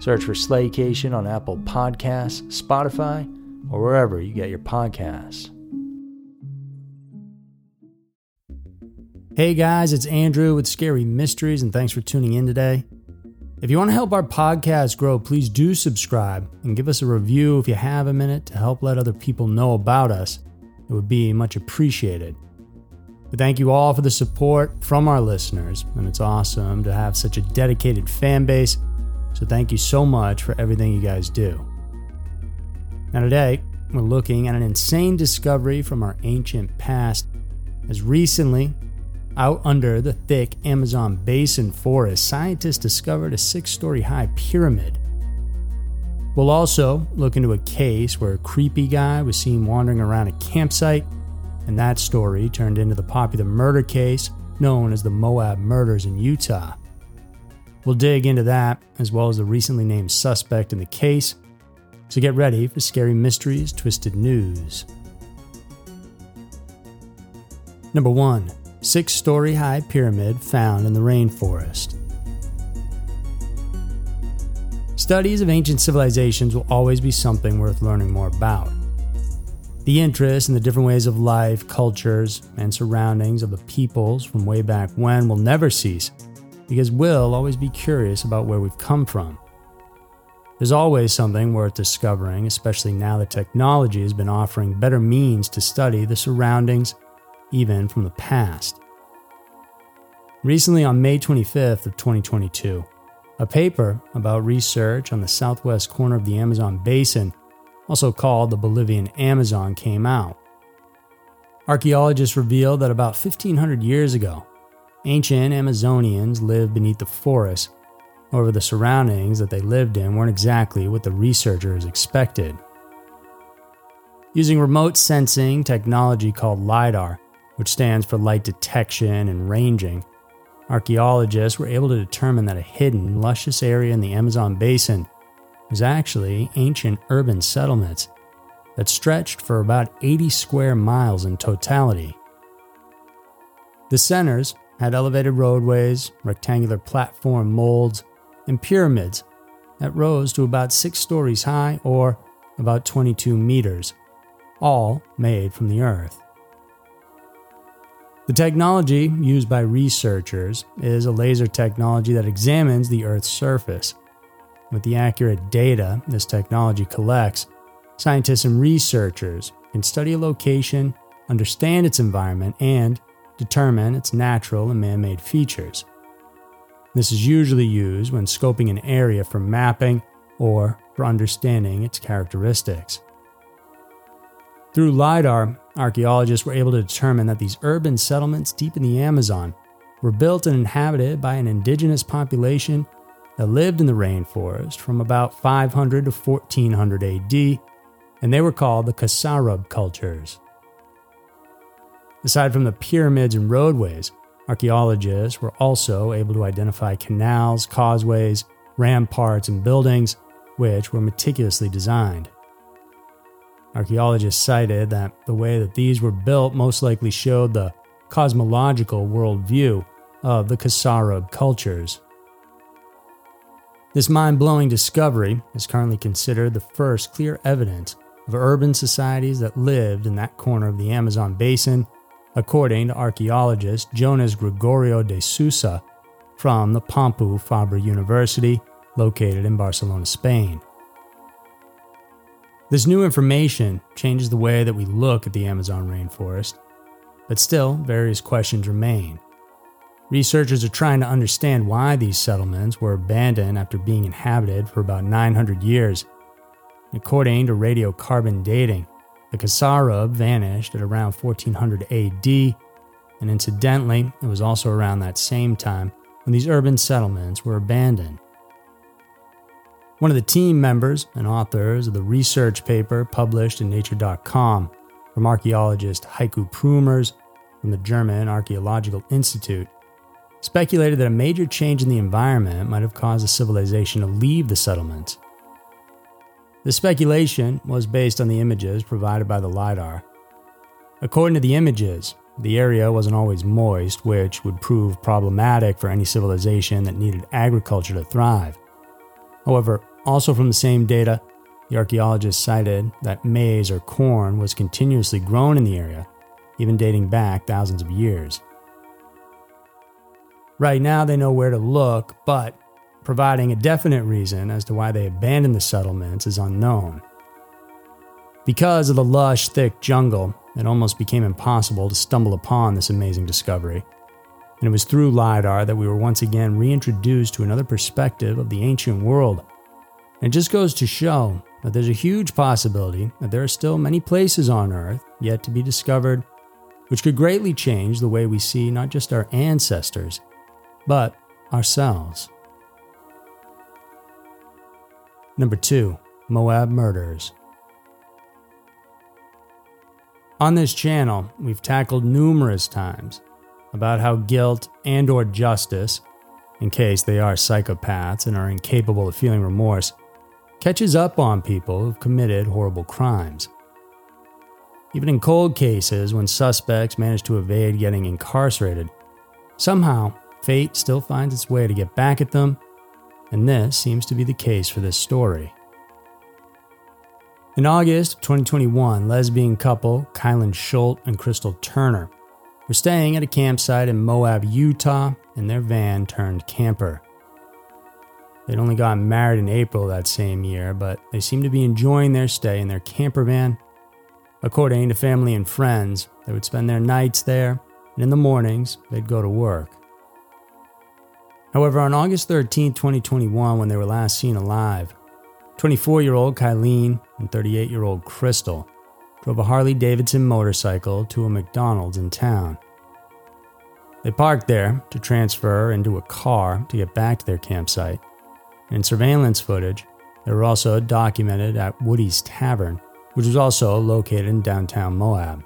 Search for Slaycation on Apple Podcasts, Spotify, or wherever you get your podcasts. Hey guys, it's Andrew with Scary Mysteries, and thanks for tuning in today. If you want to help our podcast grow, please do subscribe and give us a review if you have a minute to help let other people know about us. It would be much appreciated. But thank you all for the support from our listeners, and it's awesome to have such a dedicated fan base so thank you so much for everything you guys do. Now, today, we're looking at an insane discovery from our ancient past, as recently, out under the thick Amazon basin forest, scientists discovered a six story high pyramid. We'll also look into a case where a creepy guy was seen wandering around a campsite, and that story turned into the popular murder case known as the Moab murders in Utah. We'll dig into that, as well as the recently named suspect in the case. So get ready for Scary Mysteries Twisted News. Number 1 Six story high pyramid found in the rainforest. Studies of ancient civilizations will always be something worth learning more about. The interest in the different ways of life, cultures, and surroundings of the peoples from way back when will never cease because we'll always be curious about where we've come from. There's always something worth discovering, especially now that technology has been offering better means to study the surroundings, even from the past. Recently, on May 25th of 2022, a paper about research on the southwest corner of the Amazon basin, also called the Bolivian Amazon, came out. Archaeologists revealed that about 1500 years ago, Ancient Amazonians lived beneath the forest. However, the surroundings that they lived in weren't exactly what the researchers expected. Using remote sensing technology called LIDAR, which stands for light detection and ranging, archaeologists were able to determine that a hidden, luscious area in the Amazon basin was actually ancient urban settlements that stretched for about 80 square miles in totality. The centers had elevated roadways, rectangular platform molds, and pyramids that rose to about six stories high or about 22 meters, all made from the earth. The technology used by researchers is a laser technology that examines the Earth's surface. With the accurate data this technology collects, scientists and researchers can study a location, understand its environment, and determine its natural and man made features. This is usually used when scoping an area for mapping or for understanding its characteristics. Through LIDAR, archaeologists were able to determine that these urban settlements deep in the Amazon were built and inhabited by an indigenous population that lived in the rainforest from about 500 to 1400 AD, and they were called the Kasarab cultures. Aside from the pyramids and roadways, archaeologists were also able to identify canals, causeways, ramparts, and buildings, which were meticulously designed. Archaeologists cited that the way that these were built most likely showed the cosmological worldview of the Kasarab cultures. This mind blowing discovery is currently considered the first clear evidence of urban societies that lived in that corner of the Amazon basin, according to archaeologist Jonas Gregorio de Sousa from the Pompeu Fabra University, located in Barcelona, Spain. This new information changes the way that we look at the Amazon rainforest, but still, various questions remain. Researchers are trying to understand why these settlements were abandoned after being inhabited for about 900 years. According to radiocarbon dating, the Kasarab vanished at around 1400 AD, and incidentally, it was also around that same time when these urban settlements were abandoned. One of the team members and authors of the research paper published in Nature.com from archaeologist Heiko Prumers from the German Archaeological Institute speculated that a major change in the environment might have caused the civilization to leave the settlement. The speculation was based on the images provided by the LiDAR. According to the images, the area wasn't always moist, which would prove problematic for any civilization that needed agriculture to thrive. However, also from the same data, the archaeologists cited that maize or corn was continuously grown in the area, even dating back thousands of years. Right now, they know where to look, but providing a definite reason as to why they abandoned the settlements is unknown. Because of the lush, thick jungle, it almost became impossible to stumble upon this amazing discovery. And it was through LiDAR that we were once again reintroduced to another perspective of the ancient world. And it just goes to show that there's a huge possibility that there are still many places on Earth yet to be discovered, which could greatly change the way we see not just our ancestors, but ourselves. Number 2 Moab Murders. On this channel, we've tackled numerous times about how guilt and or justice, in case they are psychopaths and are incapable of feeling remorse, catches up on people who've committed horrible crimes. Even in cold cases, when suspects manage to evade getting incarcerated, somehow fate still finds its way to get back at them, and this seems to be the case for this story. In August of 2021, lesbian couple Kylen Schultz and Crystal Turner were staying at a campsite in Moab, Utah, in their van turned camper. They'd only gotten married in April that same year, but they seemed to be enjoying their stay in their camper van. According to family and friends, they would spend their nights there, and in the mornings, they'd go to work. However, on August 13, 2021, when they were last seen alive, 24 year old Kylene and 38 year old Crystal drove a Harley Davidson motorcycle to a McDonald's in town. They parked there to transfer into a car to get back to their campsite. In surveillance footage, they were also documented at Woody's Tavern, which was also located in downtown Moab.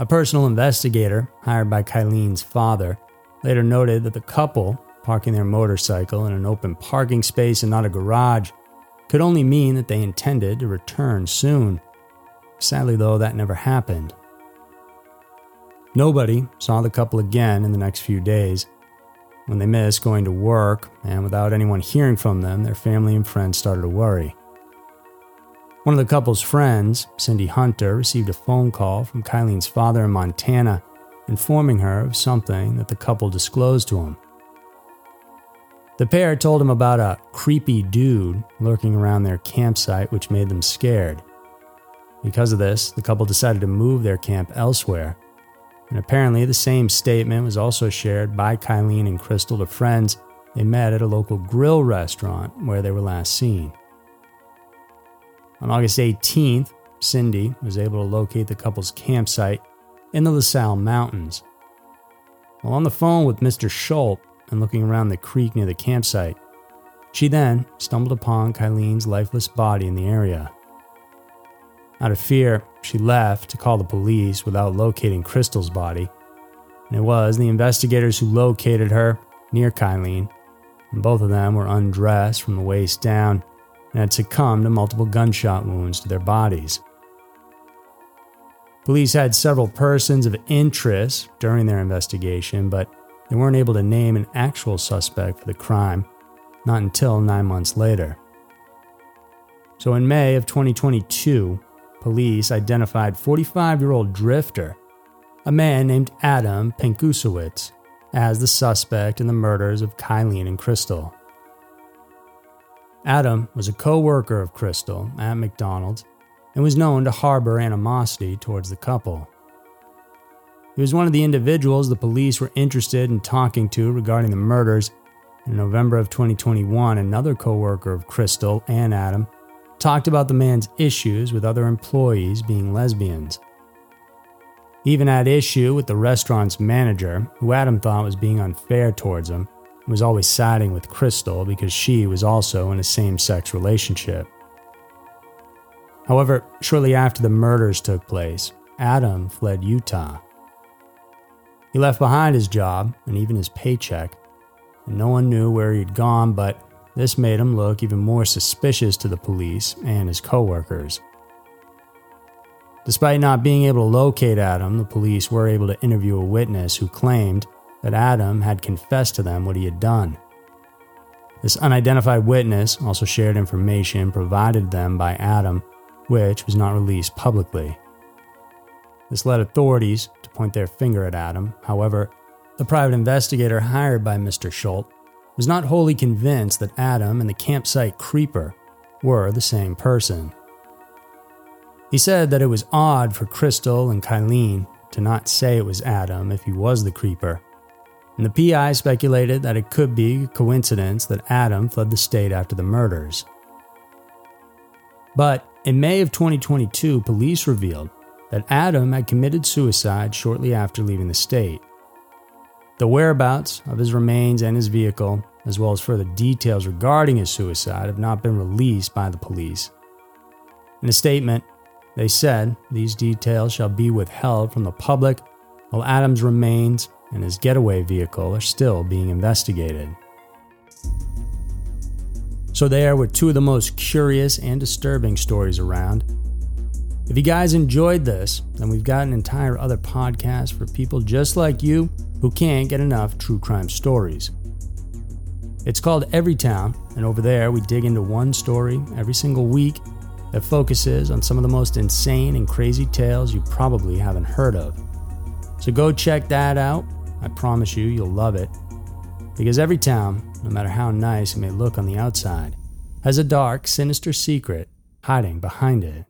A personal investigator hired by Kylene's father later noted that the couple, parking their motorcycle in an open parking space and not a garage, could only mean that they intended to return soon. Sadly, though, that never happened. Nobody saw the couple again in the next few days. When they missed going to work, and without anyone hearing from them, their family and friends started to worry. One of the couple's friends, Cindy Hunter, received a phone call from Kylene's father in Montana informing her of something that the couple disclosed to him. The pair told him about a creepy dude lurking around their campsite, which made them scared. Because of this, the couple decided to move their camp elsewhere. And apparently, the same statement was also shared by Kylene and Crystal to friends they met at a local grill restaurant where they were last seen. On August 18th, Cindy was able to locate the couple's campsite in the La Sal Mountains. While on the phone with Mr. Schultz and looking around the creek near the campsite, she then stumbled upon Kylene's lifeless body in the area. Out of fear, she left to call the police without locating Crystal's body, and it was the investigators who located her near Kylene, and both of them were undressed from the waist down, and had succumbed to multiple gunshot wounds to their bodies. Police had several persons of interest during their investigation, but they weren't able to name an actual suspect for the crime, not until nine months later. So in May of 2022, police identified 45 year old drifter, a man named Adam Pankusewicz, as the suspect in the murders of Kylene and Crystal. Adam was a co worker of Crystal at McDonald's and was known to harbor animosity towards the couple. He was one of the individuals the police were interested in talking to regarding the murders. In November of 2021, another co worker of Crystal and Adam talked about the man's issues with other employees being lesbians. He even had issue with the restaurant's manager, who Adam thought was being unfair towards him, and was always siding with Crystal because she was also in a same sex relationship. However, shortly after the murders took place, Adam fled Utah. He left behind his job and even his paycheck, and no one knew where he'd gone, but this made him look even more suspicious to the police and his coworkers. Despite not being able to locate Adam, the police were able to interview a witness who claimed that Adam had confessed to them what he had done. This unidentified witness also shared information provided them by Adam, which was not released publicly. This led authorities to point their finger at Adam. However, the private investigator hired by Mr. Schultz was not wholly convinced that Adam and the campsite creeper were the same person. He said that it was odd for Crystal and Kylene to not say it was Adam if he was the creeper, and the PI speculated that it could be a coincidence that Adam fled the state after the murders. But in May of 2022, police revealed that Adam had committed suicide shortly after leaving the state. The whereabouts of his remains and his vehicle, as well as further details regarding his suicide, have not been released by the police. In a statement, they said these details shall be withheld from the public while Adams' remains and his getaway vehicle are still being investigated. So, there were two of the most curious and disturbing stories around. If you guys enjoyed this, then we've got an entire other podcast for people just like you who can't get enough true crime stories. It's called Every Town, and over there we dig into one story every single week that focuses on some of the most insane and crazy tales you probably haven't heard of. So go check that out. I promise you, you'll love it. Because every town, no matter how nice it may look on the outside, has a dark, sinister secret hiding behind it.